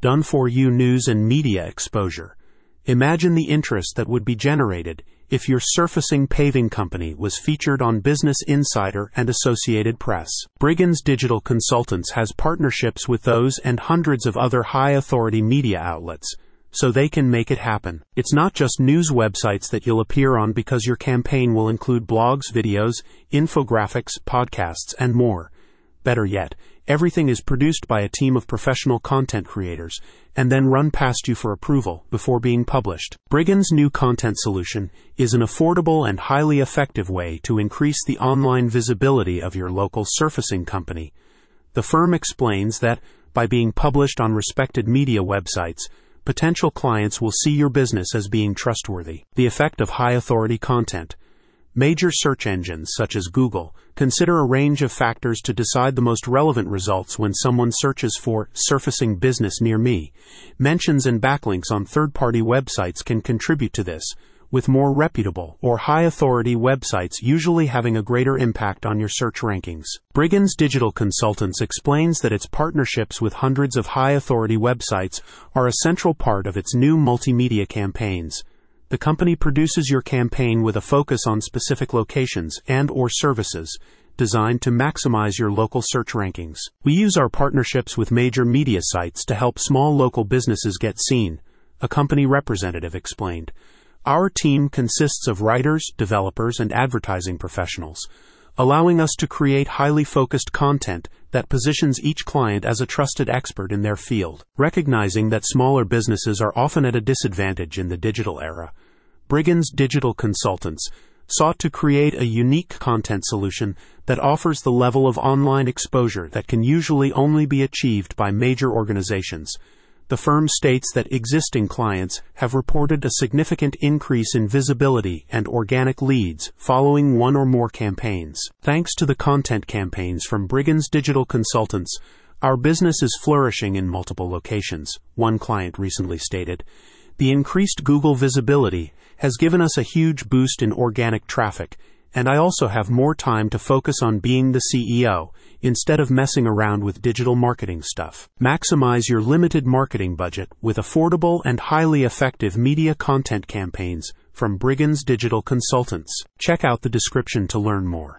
Done for you news and media exposure. Imagine the interest that would be generated if your surfacing paving company was featured on Business Insider and Associated Press. Brigins Digital Consultants has partnerships with those and hundreds of other high authority media outlets, so they can make it happen. It's not just news websites that you'll appear on because your campaign will include blogs, videos, infographics, podcasts, and more. Better yet, everything is produced by a team of professional content creators and then run past you for approval before being published. Brigins' new content solution is an affordable and highly effective way to increase the online visibility of your local surfacing company. The firm explains that by being published on respected media websites, potential clients will see your business as being trustworthy. The effect of high authority content. Major search engines, such as Google, consider a range of factors to decide the most relevant results when someone searches for surfacing business near me. Mentions and backlinks on third party websites can contribute to this, with more reputable or high authority websites usually having a greater impact on your search rankings. Brigins Digital Consultants explains that its partnerships with hundreds of high authority websites are a central part of its new multimedia campaigns. The company produces your campaign with a focus on specific locations and or services designed to maximize your local search rankings. We use our partnerships with major media sites to help small local businesses get seen, a company representative explained. Our team consists of writers, developers, and advertising professionals, allowing us to create highly focused content that positions each client as a trusted expert in their field. Recognizing that smaller businesses are often at a disadvantage in the digital era, Brigins Digital Consultants sought to create a unique content solution that offers the level of online exposure that can usually only be achieved by major organizations. The firm states that existing clients have reported a significant increase in visibility and organic leads following one or more campaigns. Thanks to the content campaigns from Brigins Digital Consultants, our business is flourishing in multiple locations, one client recently stated. The increased Google visibility has given us a huge boost in organic traffic, and I also have more time to focus on being the CEO instead of messing around with digital marketing stuff. Maximize your limited marketing budget with affordable and highly effective media content campaigns from Brigins Digital Consultants. Check out the description to learn more.